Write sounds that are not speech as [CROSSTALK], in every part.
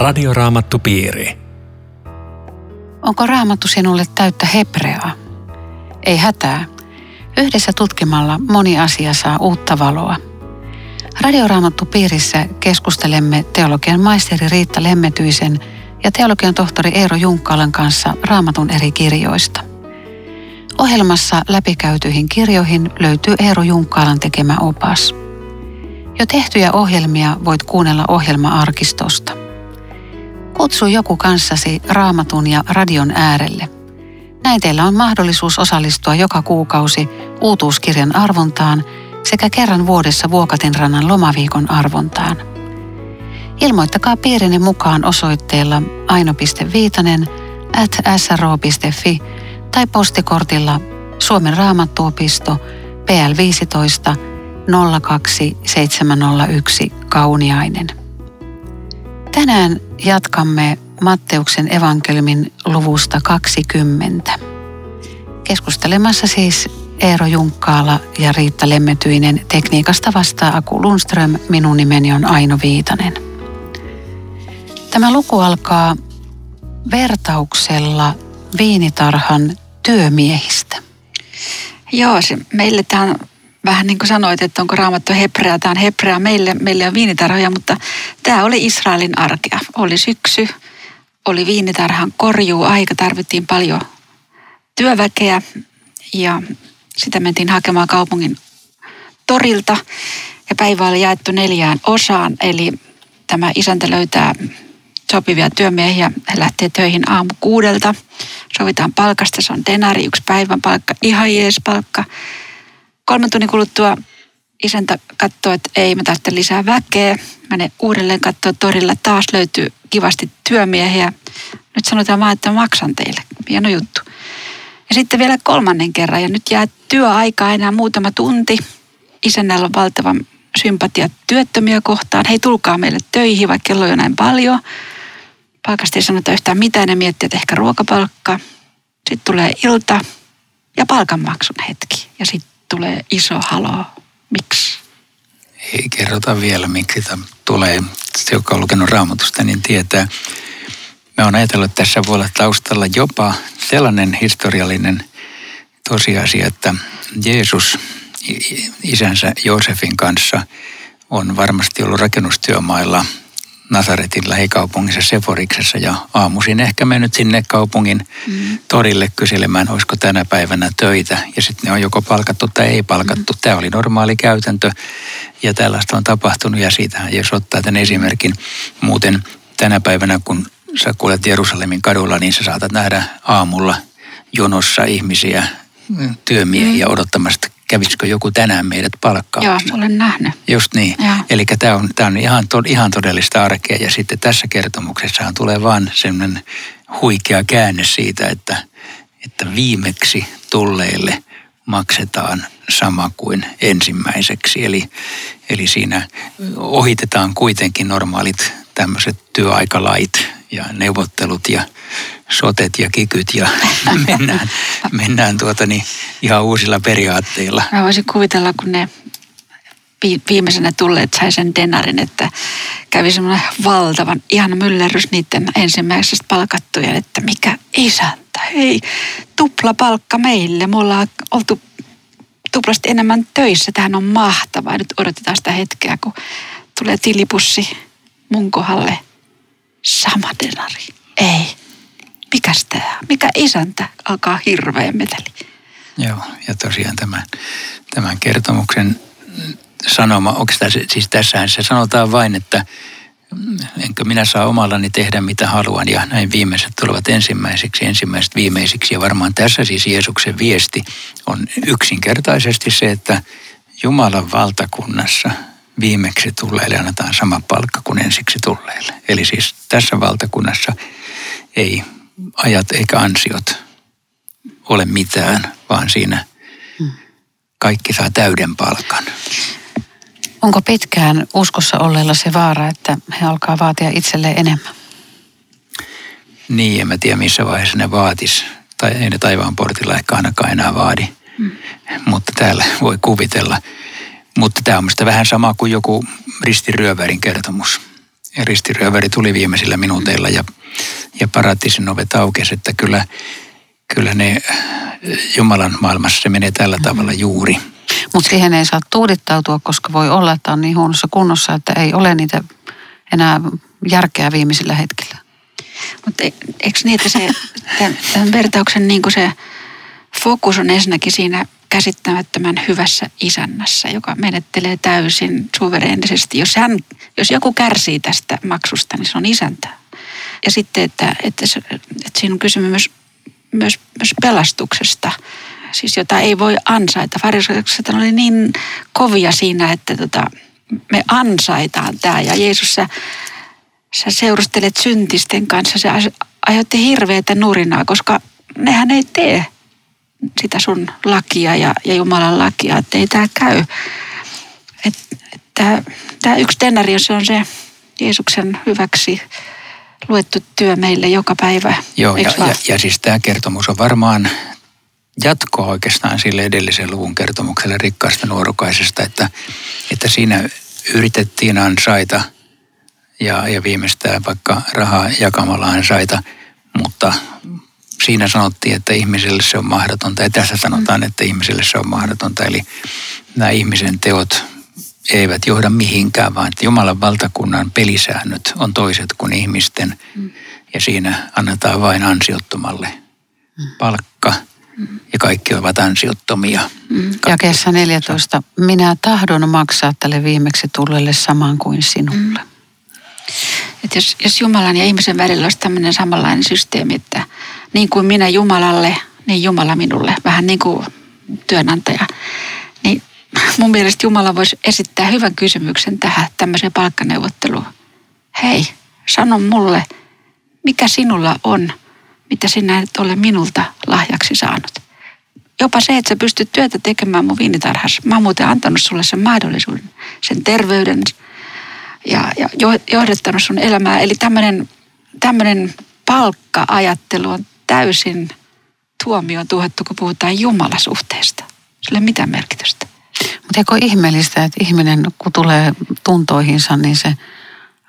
Radioraamattupiiri. Onko raamattu sinulle täyttä hebreaa? Ei hätää. Yhdessä tutkimalla moni asia saa uutta valoa. Radioraamattupiirissä keskustelemme teologian maisteri Riitta Lemmetyisen ja teologian tohtori Eero Junkkaalan kanssa raamatun eri kirjoista. Ohjelmassa läpikäytyihin kirjoihin löytyy Eero Junkkaalan tekemä opas. Jo tehtyjä ohjelmia voit kuunnella ohjelma-arkistosta. Kutsu joku kanssasi raamatun ja radion äärelle. Näin teillä on mahdollisuus osallistua joka kuukausi uutuuskirjan arvontaan sekä kerran vuodessa Vuokatinrannan lomaviikon arvontaan. Ilmoittakaa piirinne mukaan osoitteella aino.viitanen at sro.fi tai postikortilla Suomen raamattuopisto PL 15 02701 Kauniainen. Tänään jatkamme Matteuksen evankeliumin luvusta 20. Keskustelemassa siis Eero Junkkaala ja Riitta Lemmetyinen. Tekniikasta vastaa Aku Lundström. Minun nimeni on Aino Viitanen. Tämä luku alkaa vertauksella viinitarhan työmiehistä. Joo, se, meille tämä on vähän niin kuin sanoit, että onko raamattu hebrea. Tämä on hebrea meille, meille on viinitarhoja, mutta tämä oli Israelin arkea. Oli syksy, oli viinitarhan korjuu aika, tarvittiin paljon työväkeä ja sitä mentiin hakemaan kaupungin torilta. Ja päivä oli jaettu neljään osaan, eli tämä isäntä löytää sopivia työmiehiä. He lähtee töihin aamu kuudelta. Sovitaan palkasta, se on denari, yksi päivän palkka, ihan jees palkka. Kolmen tunnin kuluttua isäntä katsoo, että ei, mä tarvitsen lisää väkeä. Mene uudelleen katsoa torilla, taas löytyy kivasti työmiehiä. Nyt sanotaan vaan, että maksan teille. Hieno juttu. Ja sitten vielä kolmannen kerran, ja nyt jää työaikaa enää muutama tunti. Isännällä on valtavan sympatia työttömiä kohtaan. Hei, tulkaa meille töihin, vaikka kello on jo näin paljon. Palkasta ei sanota yhtään mitään, ne miettii, että ehkä ruokapalkka. Sitten tulee ilta ja palkanmaksun hetki. Ja sitten tulee iso halo. Miksi? Ei kerrota vielä, miksi tämä tulee. Se, joka on lukenut raamatusta, niin tietää. Me on ajatellut, että tässä voi olla taustalla jopa sellainen historiallinen tosiasia, että Jeesus isänsä Joosefin kanssa on varmasti ollut rakennustyömailla – Nasaretin lähikaupungissa Seforiksessa ja aamuisin ehkä mennyt sinne kaupungin mm. torille kyselemään, olisiko tänä päivänä töitä. Ja sitten ne on joko palkattu tai ei palkattu. Mm. Tämä oli normaali käytäntö ja tällaista on tapahtunut ja siitä jos ottaa tämän esimerkin. Muuten tänä päivänä, kun sä kuulet Jerusalemin kadulla, niin sä saatat nähdä aamulla jonossa ihmisiä, työmiehiä mm. odottamasta kävisikö joku tänään meidät palkkaa. Joo, olen nähnyt. Just niin. Eli tämä on, tää on ihan, to, ihan todellista arkea ja sitten tässä kertomuksessahan tulee vaan sellainen huikea käänne siitä, että, että viimeksi tulleille maksetaan sama kuin ensimmäiseksi. Eli, eli siinä ohitetaan kuitenkin normaalit tämmöiset työaikalait ja neuvottelut ja sotet ja kikyt ja [LAUGHS] mennään, mennään tuota niin ihan uusilla periaatteilla. Mä voisin kuvitella, kun ne viimeisenä tulleet sai sen denarin, että kävi semmoinen valtavan ihan myllerrys niiden ensimmäisestä palkattujen, että mikä isäntä, hei, tupla palkka meille, me ollaan oltu tuplasti enemmän töissä, tähän on mahtavaa. Nyt odotetaan sitä hetkeä, kun tulee tilipussi mun kohdalle. Sama denari. Ei, mikäs tämä, mikä isäntä, alkaa hirveä meteli. Joo, ja tosiaan tämän, tämän kertomuksen sanoma, onko tämä, siis tässähän se sanotaan vain, että enkö minä saa omallani tehdä mitä haluan ja näin viimeiset tulevat ensimmäiseksi, ensimmäiset viimeisiksi. Ja varmaan tässä siis Jeesuksen viesti on yksinkertaisesti se, että Jumalan valtakunnassa viimeksi tulleille annetaan sama palkka kuin ensiksi tulleille. Eli siis tässä valtakunnassa ei ajat eikä ansiot ole mitään, vaan siinä kaikki saa täyden palkan. Onko pitkään uskossa olleilla se vaara, että he alkaa vaatia itselleen enemmän? Niin, en mä tiedä missä vaiheessa ne vaatis. Tai ei ne taivaan portilla ehkä ainakaan enää vaadi. Mm. Mutta täällä voi kuvitella. Mutta tämä on vähän sama kuin joku ristiryövärin kertomus ristiryöväri tuli viimeisillä minuuteilla ja, ja paratiisin ovet aukesi, että kyllä, kyllä ne Jumalan maailmassa se menee tällä tavalla juuri. Mutta siihen ei saa tuudittautua, koska voi olla, että on niin huonossa kunnossa, että ei ole niitä enää järkeä viimeisillä hetkillä. Mutta e, eikö niin, että se, tämän vertauksen niin se fokus on ensinnäkin siinä käsittämättömän hyvässä isännässä, joka menettelee täysin suvereenisesti. Jos, hän, jos joku kärsii tästä maksusta, niin se on isäntä. Ja sitten, että, että, että siinä on kysymys myös, myös, myös pelastuksesta, siis jota ei voi ansaita. Fariseukset oli niin kovia siinä, että tota, me ansaitaan tämä. Ja Jeesus, sä, sä seurustelet syntisten kanssa, se aiheutti hirveätä nurinaa, koska nehän ei tee sitä sun lakia ja, ja Jumalan lakia, että ei tämä käy. Että tämä yksi tenari, se on se Jeesuksen hyväksi luettu työ meille joka päivä. Joo, ja, ja, ja siis tämä kertomus on varmaan jatkoa oikeastaan sille edellisen luvun kertomukselle rikkaasta nuorukaisesta, että, että siinä yritettiin ansaita ja, ja viimeistään vaikka rahaa jakamalla ansaita, mutta siinä sanottiin, että ihmiselle se on mahdotonta. Ja tässä sanotaan, että ihmiselle se on mahdotonta. Eli nämä ihmisen teot eivät johda mihinkään, vaan että Jumalan valtakunnan pelisäännöt on toiset kuin ihmisten. Ja siinä annetaan vain ansiottomalle palkka ja kaikki ovat ansiottomia. Ja kesä 14. Minä tahdon maksaa tälle viimeksi tulleelle saman kuin sinulle. Mm. Että jos, jos Jumalan ja ihmisen välillä olisi tämmöinen samanlainen systeemi, että niin kuin minä Jumalalle, niin Jumala minulle, vähän niin kuin työnantaja, niin mun mielestä Jumala voisi esittää hyvän kysymyksen tähän tämmöiseen palkkaneuvotteluun. Hei, sano mulle, mikä sinulla on, mitä sinä et ole minulta lahjaksi saanut. Jopa se, että sä pystyt työtä tekemään mun viinitarhassa. Mä oon muuten antanut sulle sen mahdollisuuden, sen terveyden, ja, ja johdattanut sun elämää. Eli tämmöinen, palkka-ajattelu on täysin tuomioon tuhattu, kun puhutaan Jumalasuhteesta. Sillä ei mitään merkitystä. Mutta eikö ihmeellistä, että ihminen kun tulee tuntoihinsa, niin se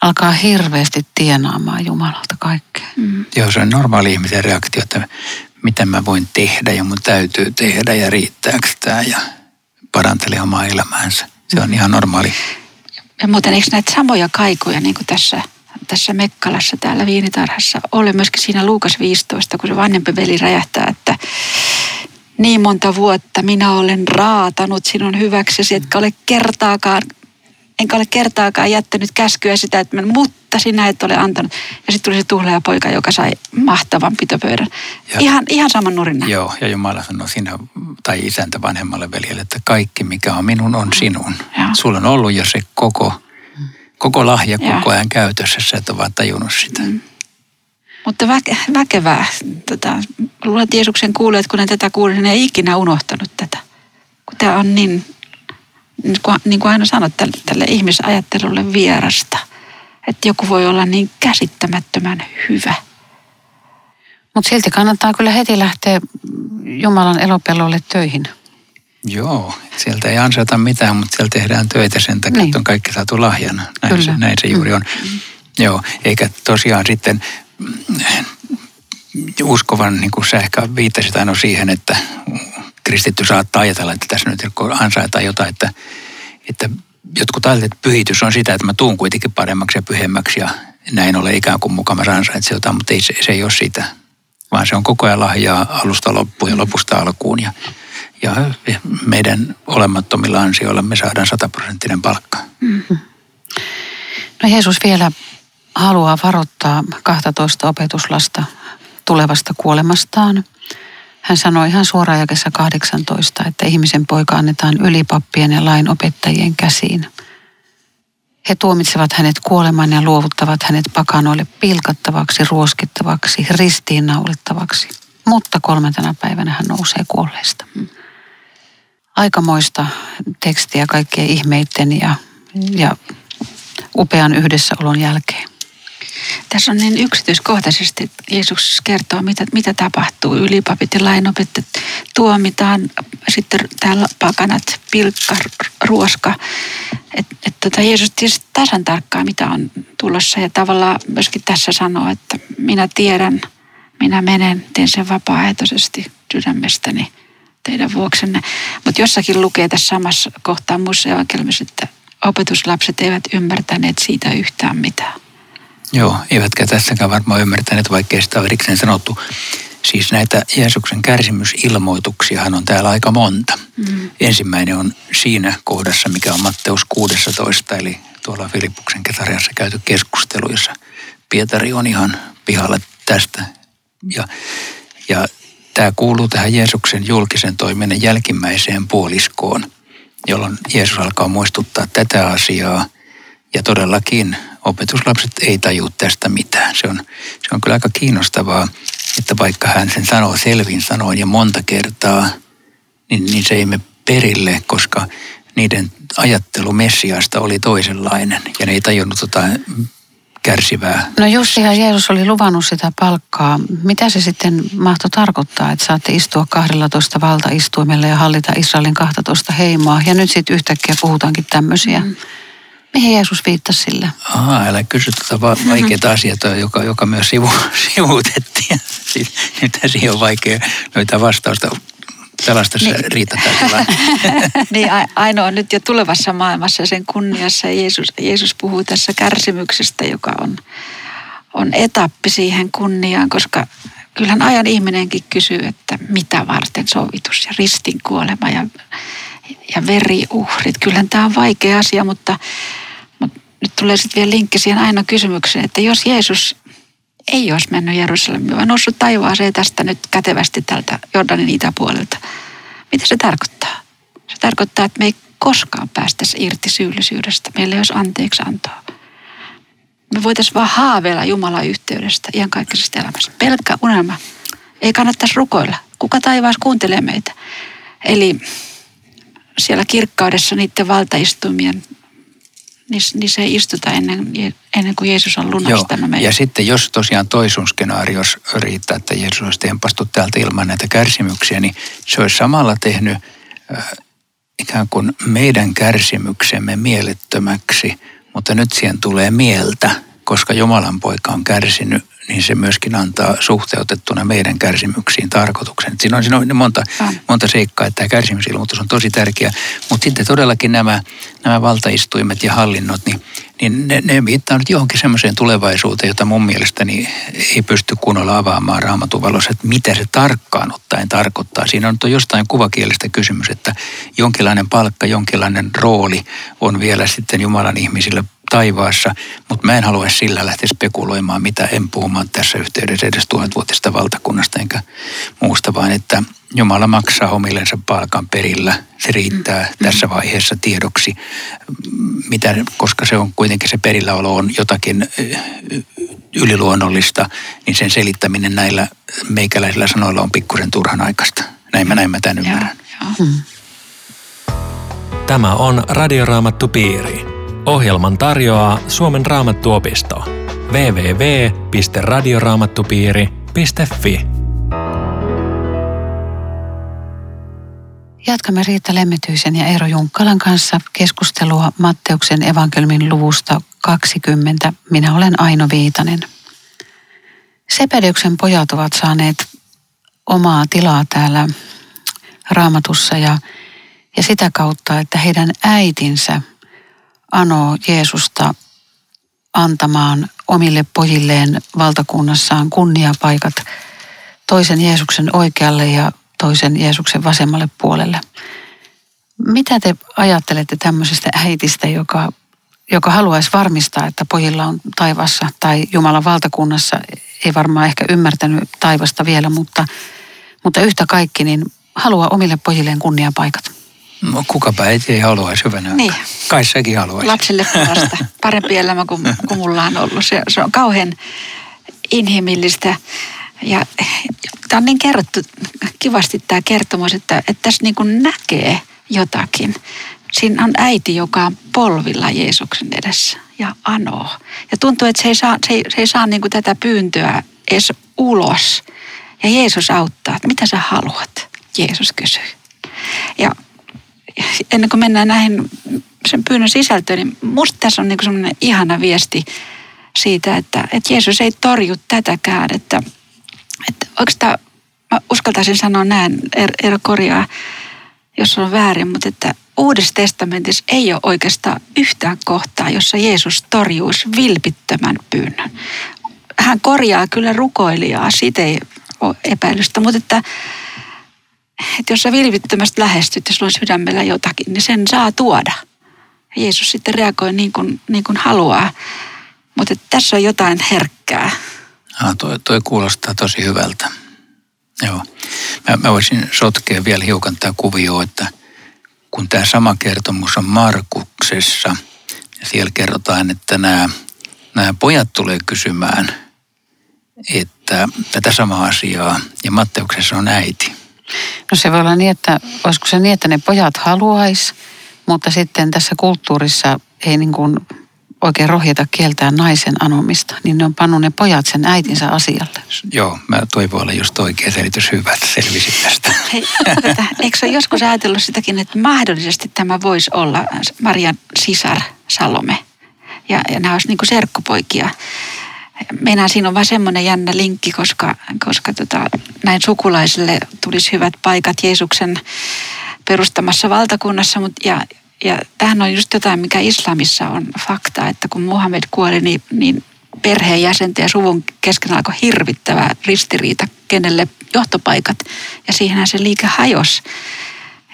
alkaa hirveästi tienaamaan Jumalalta kaikkea. Mm. Joo, se on normaali ihmisen reaktio, että mitä mä voin tehdä ja mun täytyy tehdä ja riittääkö tämä ja parantelee omaa elämäänsä. Se on ihan normaali ja muuten eikö näitä samoja kaikuja niin kuin tässä, tässä Mekkalassa täällä viinitarhassa ole myöskin siinä Luukas 15, kun se vanhempi veli räjähtää, että niin monta vuotta minä olen raatanut sinun hyväksesi, etkä ole kertaakaan, enkä ole kertaakaan jättänyt käskyä sitä, että mä, mutta sinä et ole antanut. Ja sitten tuli se tuhlea poika, joka sai mahtavan pitopöydän. Ja, ihan, ihan saman nurina. Joo, ja Jumala sanoi sinä, tai isäntä vanhemmalle veljelle, että kaikki mikä on minun on sinun. Ja. Sulla on ollut jo se koko, koko lahja koko ajan käytössä, sä et ole vaan tajunnut sitä. Mm. Mutta väke, väkevää. Tota, luulen, että Jeesuksen kuulijat, kun ne tätä kuulee, niin ne ei ikinä unohtanut tätä. Kun tämä on niin, niin kuin, aina sanot, tälle, tälle ihmisajattelulle vierasta. Että joku voi olla niin käsittämättömän hyvä. Mutta silti kannattaa kyllä heti lähteä Jumalan elopellolle töihin. Joo, sieltä ei ansaita mitään, mutta siellä tehdään töitä sen takia, niin. että on kaikki saatu lahjana. Näin, se, näin se juuri on. Mm. Joo, eikä tosiaan sitten uskovan, niin kuin sä ehkä viittasit aina siihen, että kristitty saattaa ajatella, että tässä nyt ansaitaan jotain, että, että jotkut ajattelevat, että pyhitys on sitä, että mä tuun kuitenkin paremmaksi ja pyhemmäksi ja näin ole ikään kuin mukaan ansaitsen jotain, mutta ei, se, se ei ole sitä, vaan se on koko ajan lahjaa alusta loppuun ja lopusta alkuun ja, ja meidän olemattomilla ansioilla me saadaan sataprosenttinen palkka. Mm-hmm. No Jeesus vielä haluaa varoittaa 12 opetuslasta tulevasta kuolemastaan. Hän sanoi ihan suoraan jakessa 18, että ihmisen poika annetaan ylipappien ja lainopettajien käsiin. He tuomitsevat hänet kuolemaan ja luovuttavat hänet pakanoille pilkattavaksi, ruoskittavaksi, ristiinnaulittavaksi. Mutta kolmantena päivänä hän nousee kuolleista. Aikamoista tekstiä kaikkien ihmeitten ja, ja upean yhdessäolon jälkeen. Tässä on niin yksityiskohtaisesti, Jeesus kertoo, mitä, mitä tapahtuu. Ylipapit ja lainopettajat tuomitaan, sitten täällä pakanat, pilkka, ruoska. Että et tota Jeesus tietysti tasan tarkkaan, mitä on tulossa. Ja tavallaan myöskin tässä sanoo, että minä tiedän, minä menen, teen sen vapaaehtoisesti sydämestäni teidän vuoksenne. Mutta jossakin lukee tässä samassa kohtaa museoonkelmissa, että opetuslapset eivät ymmärtäneet siitä yhtään mitään. Joo, eivätkä tässäkään varmaan ymmärtäneet, vaikkei sitä erikseen sanottu. Siis näitä Jeesuksen kärsimysilmoituksiahan on täällä aika monta. Mm. Ensimmäinen on siinä kohdassa, mikä on Matteus 16, eli tuolla Filippuksen Kesariassa käyty keskustelu, jossa Pietari on ihan pihalla tästä. Ja, ja tämä kuuluu tähän Jeesuksen julkisen toiminnan jälkimmäiseen puoliskoon, jolloin Jeesus alkaa muistuttaa tätä asiaa. Ja todellakin opetuslapset ei taju tästä mitään. Se on, se on kyllä aika kiinnostavaa, että vaikka hän sen sanoo selvin sanoin ja monta kertaa, niin, niin se ei me perille, koska niiden ajattelu Messiasta oli toisenlainen ja ne ei tajunnut tota kärsivää. No just ihan Jeesus oli luvannut sitä palkkaa. Mitä se sitten mahto tarkoittaa, että saatte istua 12 valtaistuimella ja hallita Israelin 12 heimoa ja nyt sitten yhtäkkiä puhutaankin tämmöisiä. Mm. Mihin Jeesus viittasi sillä? Aha, älä kysy tuota va- vaikeita asioita, joka, joka myös sivu, [LAUGHS] sivuutettiin. Nyt siihen on vaikea löytää vastausta. Pelasta se niin. Riita [LAUGHS] niin ainoa nyt jo tulevassa maailmassa sen kunniassa Jeesus, Jeesus puhuu tässä kärsimyksestä, joka on, on etappi siihen kunniaan, koska kyllähän ajan ihminenkin kysyy, että mitä varten sovitus ja ristin kuolema ja, ja veriuhrit. Kyllähän tämä on vaikea asia, mutta nyt tulee sitten vielä linkki siihen aina kysymykseen, että jos Jeesus ei olisi mennyt Jerusalemiin, vaan noussut taivaaseen tästä nyt kätevästi tältä Jordanin itäpuolelta. Mitä se tarkoittaa? Se tarkoittaa, että me ei koskaan päästä irti syyllisyydestä. Meillä ei olisi anteeksi antoa. Me voitaisiin vaan haaveilla Jumalan yhteydestä kaikkisesta elämässä. Pelkkä unelma. Ei kannattaisi rukoilla. Kuka taivaas kuuntelee meitä? Eli siellä kirkkaudessa niiden valtaistumien niin, niin se ei istuta ennen, ennen kuin Jeesus on lunastanut meitä. Ja sitten jos tosiaan toisun skenaarios riittää, että Jeesus olisi tempastu täältä ilman näitä kärsimyksiä, niin se olisi samalla tehnyt äh, ikään kuin meidän kärsimyksemme mielettömäksi, mutta nyt siihen tulee mieltä, koska Jumalan poika on kärsinyt niin se myöskin antaa suhteutettuna meidän kärsimyksiin tarkoituksen. Siinä on, siinä on monta, monta seikkaa, että tämä kärsimysilmoitus on tosi tärkeä. Mutta sitten todellakin nämä, nämä valtaistuimet ja hallinnot, niin, niin ne, ne viittaa nyt johonkin semmoiseen tulevaisuuteen, jota mun mielestäni ei pysty kunnolla avaamaan raamatun valossa, että mitä se tarkkaan ottaen tarkoittaa. Siinä on nyt jostain kuvakielistä kysymys, että jonkinlainen palkka, jonkinlainen rooli on vielä sitten Jumalan ihmisille taivaassa, mutta mä en halua sillä lähteä spekuloimaan, mitä en puhumaan tässä yhteydessä edes tuhatvuotista valtakunnasta enkä muusta, vaan että Jumala maksaa omillensa palkan perillä. Se riittää mm. tässä vaiheessa tiedoksi, mitä, koska se on kuitenkin se perilläolo on jotakin yliluonnollista, niin sen selittäminen näillä meikäläisillä sanoilla on pikkusen turhan aikaista. Näin mä, näin mä tämän ymmärrän. Ja, ja. Hmm. Tämä on Radioraamattu Piiri. Ohjelman tarjoaa Suomen raamattuopisto. www.radioraamattupiiri.fi Jatkamme Riitta Lemmetyisen ja Eero Junkkalan kanssa keskustelua Matteuksen evankelmin luvusta 20. Minä olen Aino Viitanen. Sepedeuksen pojat ovat saaneet omaa tilaa täällä raamatussa ja, ja sitä kautta, että heidän äitinsä anoo Jeesusta antamaan omille pojilleen valtakunnassaan kunniapaikat toisen Jeesuksen oikealle ja toisen Jeesuksen vasemmalle puolelle. Mitä te ajattelette tämmöisestä äitistä, joka, joka haluaisi varmistaa, että pojilla on taivassa tai Jumalan valtakunnassa, ei varmaan ehkä ymmärtänyt taivasta vielä, mutta, mutta yhtä kaikki, niin haluaa omille pojilleen kunniapaikat? No kukapa ei, haluaisi hyvänä niin. Kai sekin haluaisi. Lapsille parasta, [LAUGHS] parempi elämä kuin, kuin mulla on ollut. Se, se on kauhean inhimillistä. Ja tämä on niin kerrottu kivasti tämä kertomus, että, että tässä niin kuin näkee jotakin. Siinä on äiti, joka on polvilla Jeesuksen edessä ja anoo. Ja tuntuu, että se ei saa, se ei, se ei saa niin kuin tätä pyyntöä edes ulos. Ja Jeesus auttaa, että mitä sä haluat? Jeesus kysyy. Ja ennen kuin mennään näihin sen pyynnön sisältöön, niin musta tässä on niin semmoinen ihana viesti siitä, että, että Jeesus ei torju tätäkään, että, että oikeastaan mä uskaltaisin sanoa näin, Eero korjaa, jos on väärin, mutta että Uudessa testamentissa ei ole oikeastaan yhtään kohtaa, jossa Jeesus torjuisi vilpittömän pyynnön. Hän korjaa kyllä rukoilijaa, siitä ei ole epäilystä, mutta että, että jos sä vilpittömästi lähestyt ja sulla on sydämellä jotakin, niin sen saa tuoda. Jeesus sitten reagoi niin kuin, niin kuin haluaa. Mutta tässä on jotain herkkää. Ah, toi, toi kuulostaa tosi hyvältä. Joo. Mä, mä voisin sotkea vielä hiukan tämä kuvio, että kun tämä sama kertomus on Markuksessa, ja siellä kerrotaan, että nämä, nämä pojat tulee kysymään, että tätä samaa asiaa, ja Matteuksessa on äiti. No se voi olla niin, että olisiko se niin, että ne pojat haluaisi, mutta sitten tässä kulttuurissa ei niin kuin oikein rohjeta kieltää naisen anomista, niin ne on pannut ne pojat sen äitinsä asialle. Joo, mä toivon olla just oikea selitys hyvä, että selvisit tästä. [LAUGHS] Hei, tätä, eikö ole joskus ajatellut sitäkin, että mahdollisesti tämä voisi olla Marian sisar Salome. Ja, ja nämä olisi niin kuin serkkupoikia. Meinaan siinä on vain semmoinen jännä linkki, koska, koska tota, näin sukulaisille tulisi hyvät paikat Jeesuksen perustamassa valtakunnassa, mutta ja, ja tämähän on just jotain, mikä islamissa on fakta, että kun Muhammed kuoli, niin, niin perheenjäsenten ja suvun kesken alkoi hirvittävä ristiriita, kenelle johtopaikat. Ja siihenhän se liike hajosi.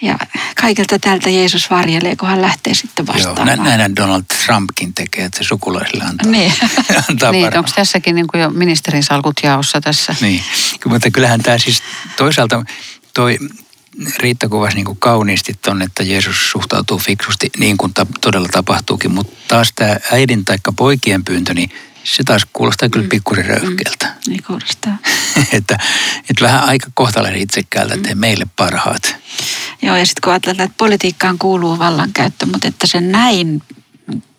Ja kaikilta tältä Jeesus varjelee, kun hän lähtee sitten vastaamaan. Joo, näin Donald Trumpkin tekee, että se sukulaisille antaa, niin. [LAUGHS] antaa niin, onko tässäkin niin kuin jo ministerin salkut jaossa tässä? Niin, mutta kyllähän tämä siis toisaalta toi Riitta kuvasi niin kuin kauniisti tuonne, että Jeesus suhtautuu fiksusti niin kuin ta- todella tapahtuukin, mutta taas tämä äidin tai poikien pyyntö, niin se taas kuulostaa kyllä mm. pikkusen röyhkeältä. Mm. Niin kuulostaa. [LAUGHS] että, että vähän aika kohtalaisen itsekkäältä, että mm. meille parhaat. Joo, ja sitten kun ajatellaan, että politiikkaan kuuluu vallankäyttö, mutta että se näin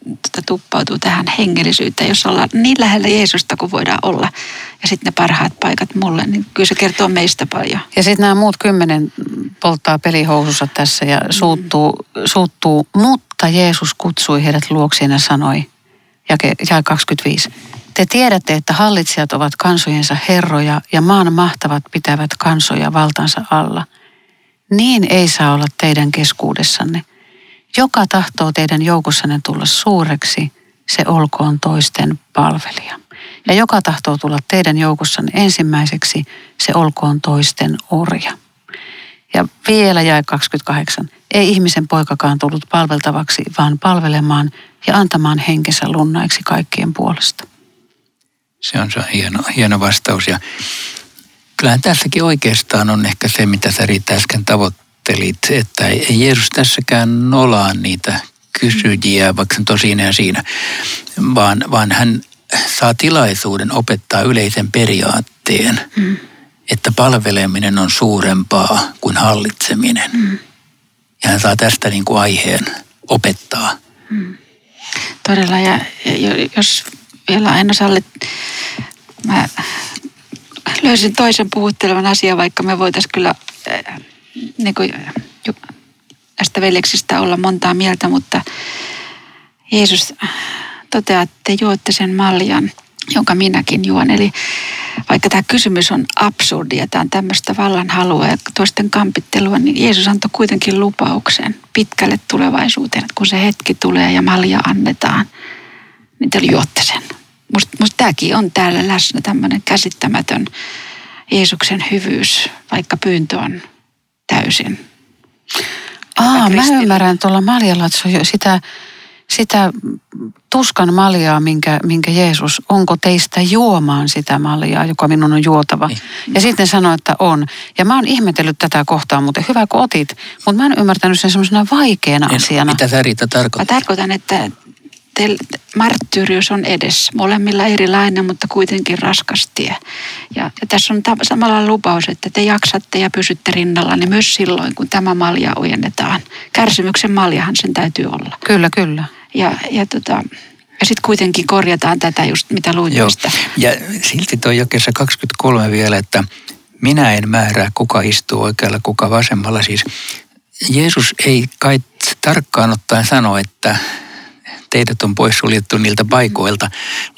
tota, tuppautuu tähän hengellisyyteen, jos ollaan niin lähellä Jeesusta kuin voidaan olla. Ja sitten ne parhaat paikat mulle, niin kyllä se kertoo meistä paljon. Ja sitten nämä muut kymmenen polttaa pelihousussa tässä ja suuttuu, mm. suuttuu, mutta Jeesus kutsui heidät luokseen ja sanoi, ja 25. Te tiedätte, että hallitsijat ovat kansojensa herroja ja maan mahtavat pitävät kansoja valtansa alla. Niin ei saa olla teidän keskuudessanne. Joka tahtoo teidän joukossanne tulla suureksi, se olkoon toisten palvelija. Ja joka tahtoo tulla teidän joukossanne ensimmäiseksi, se olkoon toisten orja. Ja vielä jäi 28. Ei ihmisen poikakaan tullut palveltavaksi, vaan palvelemaan ja antamaan henkensä lunnaiksi kaikkien puolesta. Se on se hieno, hieno vastaus. Ja kyllähän tässäkin oikeastaan on ehkä se, mitä sä Riitta äsken tavoittelit, että ei Jeesus tässäkään nolaa niitä kysyjiä, vaikka se on siinä ja siinä, vaan, vaan hän saa tilaisuuden opettaa yleisen periaatteen, mm. että palveleminen on suurempaa kuin hallitseminen. Mm. Ja hän saa tästä niin kuin aiheen opettaa. Mm. Todella, ja jos vielä aina sallit, mä löysin toisen puhuttelevan asian, vaikka me voitaisiin kyllä äh, niin kuin, tästä veljeksistä olla montaa mieltä, mutta Jeesus toteaa, että te juotte sen maljan, jonka minäkin juon. Eli vaikka tämä kysymys on absurdi ja tämä on tämmöistä vallanhalua ja toisten kampittelua, niin Jeesus antoi kuitenkin lupauksen pitkälle tulevaisuuteen, että kun se hetki tulee ja malja annetaan, niin te juotte sen. Musta, musta tämäkin on täällä läsnä tämmöinen käsittämätön Jeesuksen hyvyys, vaikka pyyntö on täysin. Aa, mä ymmärrän tuolla maljalla, että sitä sitä tuskan maljaa, minkä, minkä Jeesus, onko teistä juomaan sitä maljaa, joka minun on juotava. Niin. Ja sitten sanoi, että on. Ja mä oon ihmetellyt tätä kohtaa, mutta hyvä kun otit. Mutta mä en ymmärtänyt sen semmoisena vaikeana en, asiana. Mitä sä Riita tarkoitat? Mä tarkoitan, että marttyyrius on edessä. Molemmilla erilainen, mutta kuitenkin raskas tie. Ja, ja tässä on ta- samalla lupaus, että te jaksatte ja pysytte rinnalla, niin myös silloin, kun tämä malja ojennetaan. Kärsimyksen maljahan sen täytyy olla. Kyllä, kyllä. Ja, ja, tota, ja sitten kuitenkin korjataan tätä just, mitä luin Joo. Ja silti tuo jokessa 23 vielä, että minä en määrää, kuka istuu oikealla, kuka vasemmalla. Siis Jeesus ei kai tarkkaan ottaen sano, että teidät on pois suljettu niiltä paikoilta,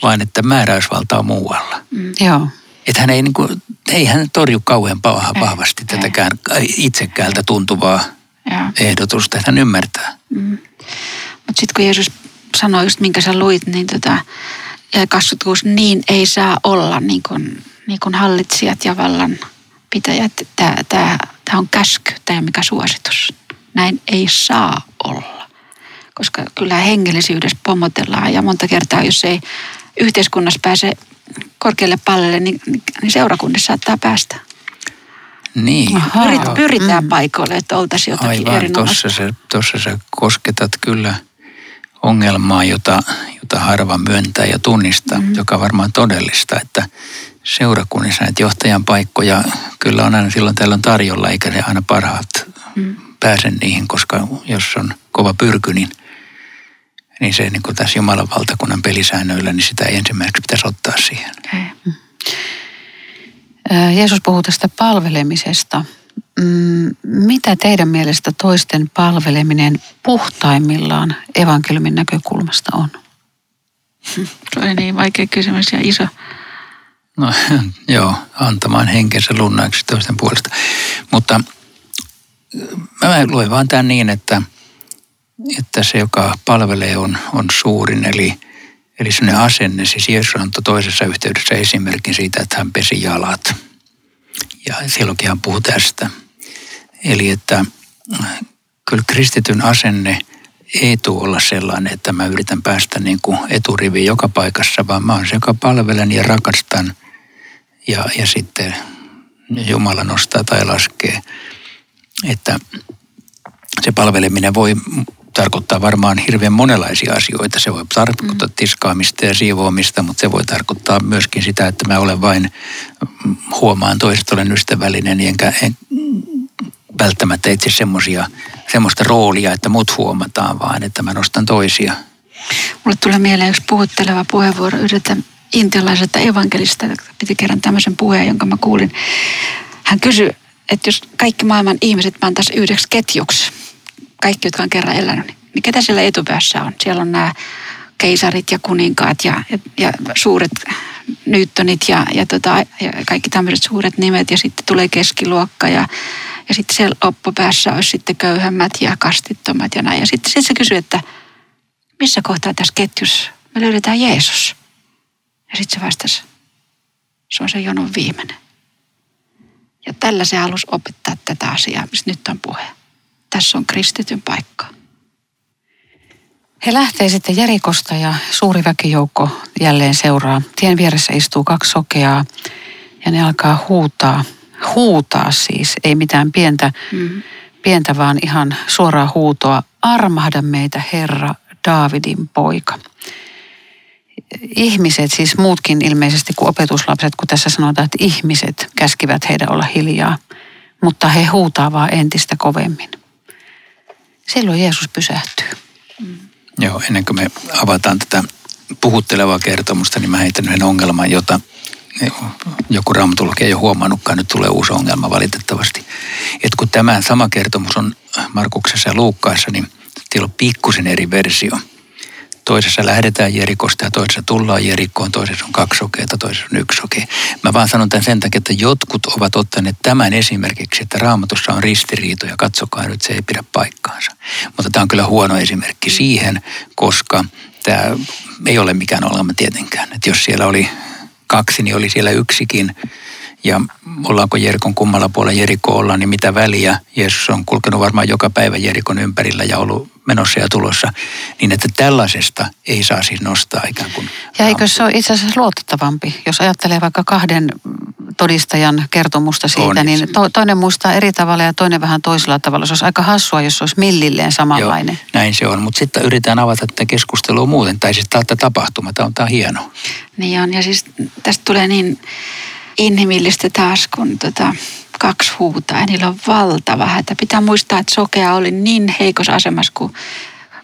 vaan että määräysvalta on muualla. Mm. Joo. Että hän ei, niin kuin, ei hän torju kauhean paha, vahvasti ei, tätäkään itsekäältä tuntuvaa ja. ehdotusta, että hän ymmärtää. Mm. Mutta sitten kun Jeesus sanoi just minkä sä luit, niin tota, ja 26, niin ei saa olla niin kuin, niin kuin hallitsijat ja vallan pitäjät. Tämä on käsky, tämä ei mikä suositus. Näin ei saa olla. Koska kyllä hengellisyydessä pomotellaan ja monta kertaa, jos ei yhteiskunnassa pääse korkealle pallelle, niin, niin seurakunnissa saattaa päästä. Niin. Pyrit, pyritään mm. paikoille, että oltaisiin jotakin Aivan, tuossa sä, tossa sä kosketat kyllä ongelmaa, jota, jota harva myöntää ja tunnistaa, mm. joka on varmaan todellista, että seurakunnissa näitä johtajan paikkoja kyllä on aina silloin tällöin tarjolla, eikä ne aina parhaat mm. pääse niihin, koska jos on kova pyrky, niin, niin se niin kuin tässä Jumalan valtakunnan pelisäännöillä, niin sitä ei ensimmäiseksi pitäisi ottaa siihen. Mm. Jeesus puhuu tästä palvelemisesta. Mm, mitä teidän mielestä toisten palveleminen puhtaimmillaan evankeliumin näkökulmasta on? Se on niin vaikea kysymys ja iso. No [LAUGHS] joo, antamaan henkensä lunnaiksi toisten puolesta. Mutta mä luen vaan tämän niin, että, että se, joka palvelee, on, on suurin. Eli, eli sellainen asenne. Siis Jeesus antoi toisessa yhteydessä esimerkin siitä, että hän pesi jalat. Ja silloinkin hän tästä. Eli että kyllä kristityn asenne ei tule olla sellainen, että mä yritän päästä niin kuin eturiviin joka paikassa, vaan mä oon se, joka palvelen ja rakastan ja, ja sitten Jumala nostaa tai laskee. Että se palveleminen voi tarkoittaa varmaan hirveän monenlaisia asioita. Se voi tarkoittaa mm. tiskaamista ja siivoamista, mutta se voi tarkoittaa myöskin sitä, että mä olen vain huomaan toiset, olen ystävällinen, enkä en, välttämättä itse semmosia, semmoista roolia, että mut huomataan, vaan että mä nostan toisia. Mulle tulee mieleen yksi puhutteleva puheenvuoro yhdeltä intialaisesta evankelista, piti kerran tämmöisen puheen, jonka mä kuulin. Hän kysyi, että jos kaikki maailman ihmiset pantaisiin yhdeksi ketjuksi, kaikki, jotka on kerran elänyt, niin, ketä siellä etupäässä on? Siellä on nämä keisarit ja kuninkaat ja, ja, ja suuret Newtonit ja, ja, tota, ja kaikki tämmöiset suuret nimet ja sitten tulee keskiluokka ja, ja sitten siellä loppupäässä olisi sitten köyhemmät ja kastittomat ja näin. Ja sitten sit se kysyy, että missä kohtaa tässä ketjussa me löydetään Jeesus? Ja sitten se vastasi, se on se jonon viimeinen. Ja tällä se halusi opettaa tätä asiaa, mistä nyt on puhe. Tässä on kristityn paikka. He lähtee sitten Jerikosta ja suuri väkijoukko jälleen seuraa. Tien vieressä istuu kaksi sokeaa ja ne alkaa huutaa. Huutaa siis, ei mitään pientä, mm. pientä vaan ihan suoraa huutoa. Armahda meitä Herra, Daavidin poika ihmiset, siis muutkin ilmeisesti kuin opetuslapset, kun tässä sanotaan, että ihmiset käskivät heidän olla hiljaa, mutta he huutaa vaan entistä kovemmin. Silloin Jeesus pysähtyy. Mm. Joo, ennen kuin me avataan tätä puhuttelevaa kertomusta, niin mä heitän yhden ongelman, jota joku raamatulogija ei ole huomannutkaan, nyt tulee uusi ongelma valitettavasti. Että kun tämä sama kertomus on Markuksessa ja Luukkaassa, niin siellä on pikkusen eri versio – Toisessa lähdetään Jerikosta ja toisessa tullaan Jerikkoon, toisessa on kaksi sokeita, toisessa on yksi sokea. Mä vaan sanon tämän sen takia, että jotkut ovat ottaneet tämän esimerkiksi, että raamatussa on ristiriitoja, katsokaa nyt se ei pidä paikkaansa. Mutta tämä on kyllä huono esimerkki siihen, koska tämä ei ole mikään ongelma tietenkään. Että jos siellä oli kaksi, niin oli siellä yksikin ja ollaanko Jerikon kummalla puolella Jerikko ollaan, niin mitä väliä. Jeesus on kulkenut varmaan joka päivä Jerikon ympärillä ja ollut menossa ja tulossa. Niin että tällaisesta ei saa siis nostaa ikään kuin... Ja eikö se ole itse asiassa luotettavampi, jos ajattelee vaikka kahden todistajan kertomusta siitä, on, niin to, toinen muistaa eri tavalla ja toinen vähän toisella tavalla. Se olisi aika hassua, jos se olisi millilleen samanlainen. Joo, näin se on, mutta sitten yritetään avata tätä keskustelua muuten, tai siis tämä tapahtuma, tämä on, tämä on hieno. Niin on, ja siis tästä tulee niin inhimillistä taas, kun tota, kaksi huutaa ja niillä on valtava hätä. Pitää muistaa, että sokea oli niin heikossa asemassa kuin,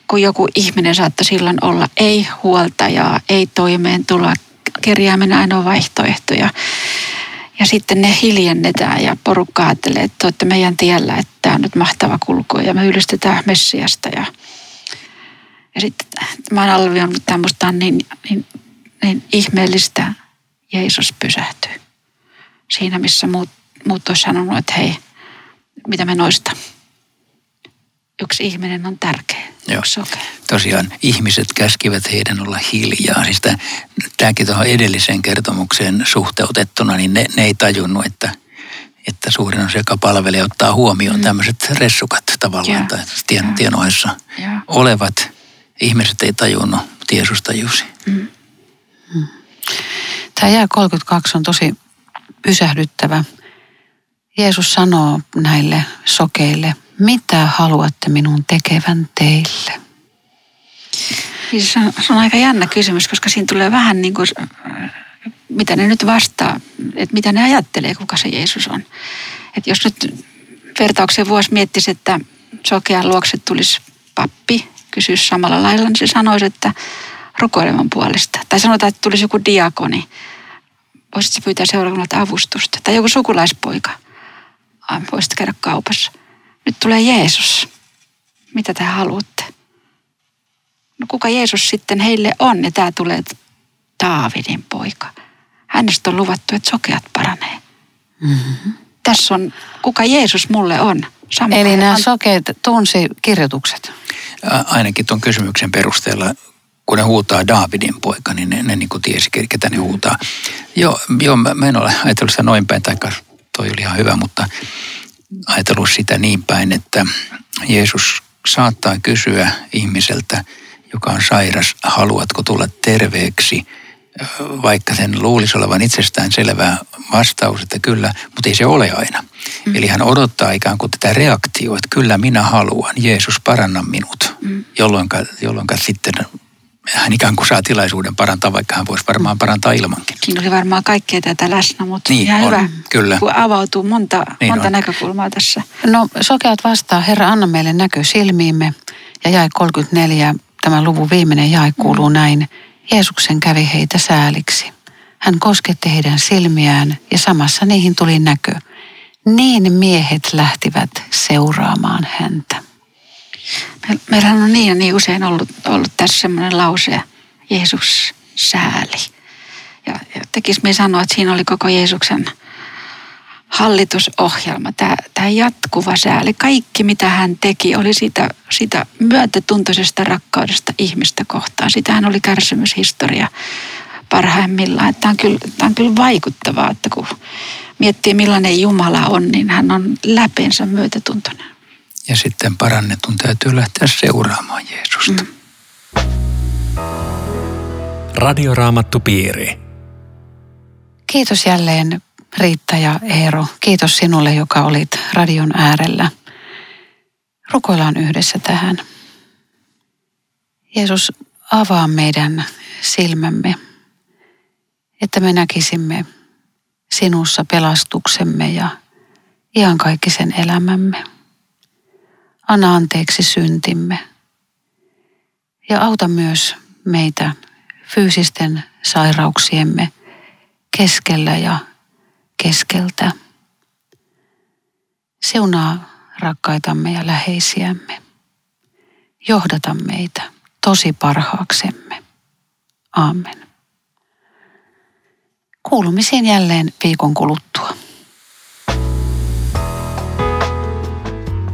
kuin joku ihminen saattoi silloin olla. Ei huoltajaa, ei toimeentuloa, kerjääminen ainoa vaihtoehto. Ja, Ja sitten ne hiljennetään ja porukka ajattelee, että olette meidän tiellä, että tämä on nyt mahtava kulku ja me ylistetään Messiasta. Ja, ja sitten mä oon alvioinut tämmöistä niin, niin, niin ihmeellistä. Jeesus pysähtyy. Siinä, missä muut, muut olisi sanonut, että hei, mitä me noista. Yksi ihminen on tärkeä. Joo. Okay. Tosiaan ihmiset käskivät heidän olla hiljaa. Siis tämäkin tuohon edelliseen kertomukseen suhteutettuna, niin ne, ne ei tajunnut, että, että suurin osa, joka palvelee, ottaa huomioon mm. tämmöiset ressukat tavallaan, yeah. tai tien, yeah. tienoissa yeah. olevat. Ihmiset ei tajunnut, mutta Jeesus tajusi. Mm. Mm. Tämä jää 32 on tosi pysähdyttävä. Jeesus sanoo näille sokeille, mitä haluatte minun tekevän teille? Se, on, se on aika jännä kysymys, koska siinä tulee vähän niin kuin, mitä ne nyt vastaa, että mitä ne ajattelee, kuka se Jeesus on. Että jos nyt vertauksen vuosi miettisi, että sokean luokse tulisi pappi, kysyisi samalla lailla, niin se sanoisi, että rukoilevan puolesta. Tai sanotaan, että tulisi joku diakoni. Voisitko pyytää seurakunnalta avustusta? Tai joku sukulaispoika. Voisit käydä kaupassa nyt tulee Jeesus. Mitä te haluatte? No kuka Jeesus sitten heille on? Ja tämä tulee Taavidin poika. Hänestä on luvattu, että sokeat paranee. Mm-hmm. Tässä on, kuka Jeesus mulle on. Sama Eli nämä sokeet tunsi kirjoitukset? Ainakin tuon kysymyksen perusteella, kun ne huutaa Daavidin poika, niin ne, ne niin kuin tiesi, ketä ne huutaa. Joo, joo mä, mä en ole ajatellut sitä noin päin, tai toi oli ihan hyvä, mutta ajatellut sitä niin päin, että Jeesus saattaa kysyä ihmiseltä, joka on sairas, haluatko tulla terveeksi, vaikka sen luulisi olevan itsestään selvää vastaus, että kyllä, mutta ei se ole aina. Mm. Eli hän odottaa ikään kuin tätä reaktioa, että kyllä minä haluan, Jeesus paranna minut, mm. jolloin, jolloin sitten hän ikään kuin saa tilaisuuden parantaa, vaikka hän voisi varmaan parantaa ilmankin. Siinä oli varmaan kaikkea tätä läsnä, mutta niin, ihan on, hyvä, kyllä. kun avautuu monta, niin monta näkökulmaa tässä. No sokeat vastaa, Herra anna meille näkö silmiimme. Ja jäi 34, tämä luvun viimeinen jae kuuluu mm. näin. Jeesuksen kävi heitä sääliksi. Hän kosketti heidän silmiään ja samassa niihin tuli näkö. Niin miehet lähtivät seuraamaan häntä. Meillähän on niin ja niin usein ollut, ollut tässä semmoinen lause, Jeesus sääli. Ja, ja tekisi me sanoa, että siinä oli koko Jeesuksen hallitusohjelma, tämä, tämä jatkuva sääli. Kaikki, mitä hän teki, oli sitä, sitä myötätuntoisesta rakkaudesta ihmistä kohtaan. Sitähän oli kärsimyshistoria parhaimmillaan. Tämä on, kyllä, tämä on kyllä vaikuttavaa, että kun miettii millainen Jumala on, niin hän on läpeensä myötätuntoinen ja sitten parannetun täytyy lähteä seuraamaan Jeesusta. Mm. Radioraamattu piiri. Kiitos jälleen Riitta ja Eero. Kiitos sinulle, joka olit radion äärellä. Rukoillaan yhdessä tähän. Jeesus, avaa meidän silmämme, että me näkisimme sinussa pelastuksemme ja iankaikkisen elämämme. Anna anteeksi syntimme. Ja auta myös meitä fyysisten sairauksiemme keskellä ja keskeltä. Seunaa rakkaitamme ja läheisiämme. Johdata meitä tosi parhaaksemme. Amen. Kuulumisiin jälleen viikon kuluttua.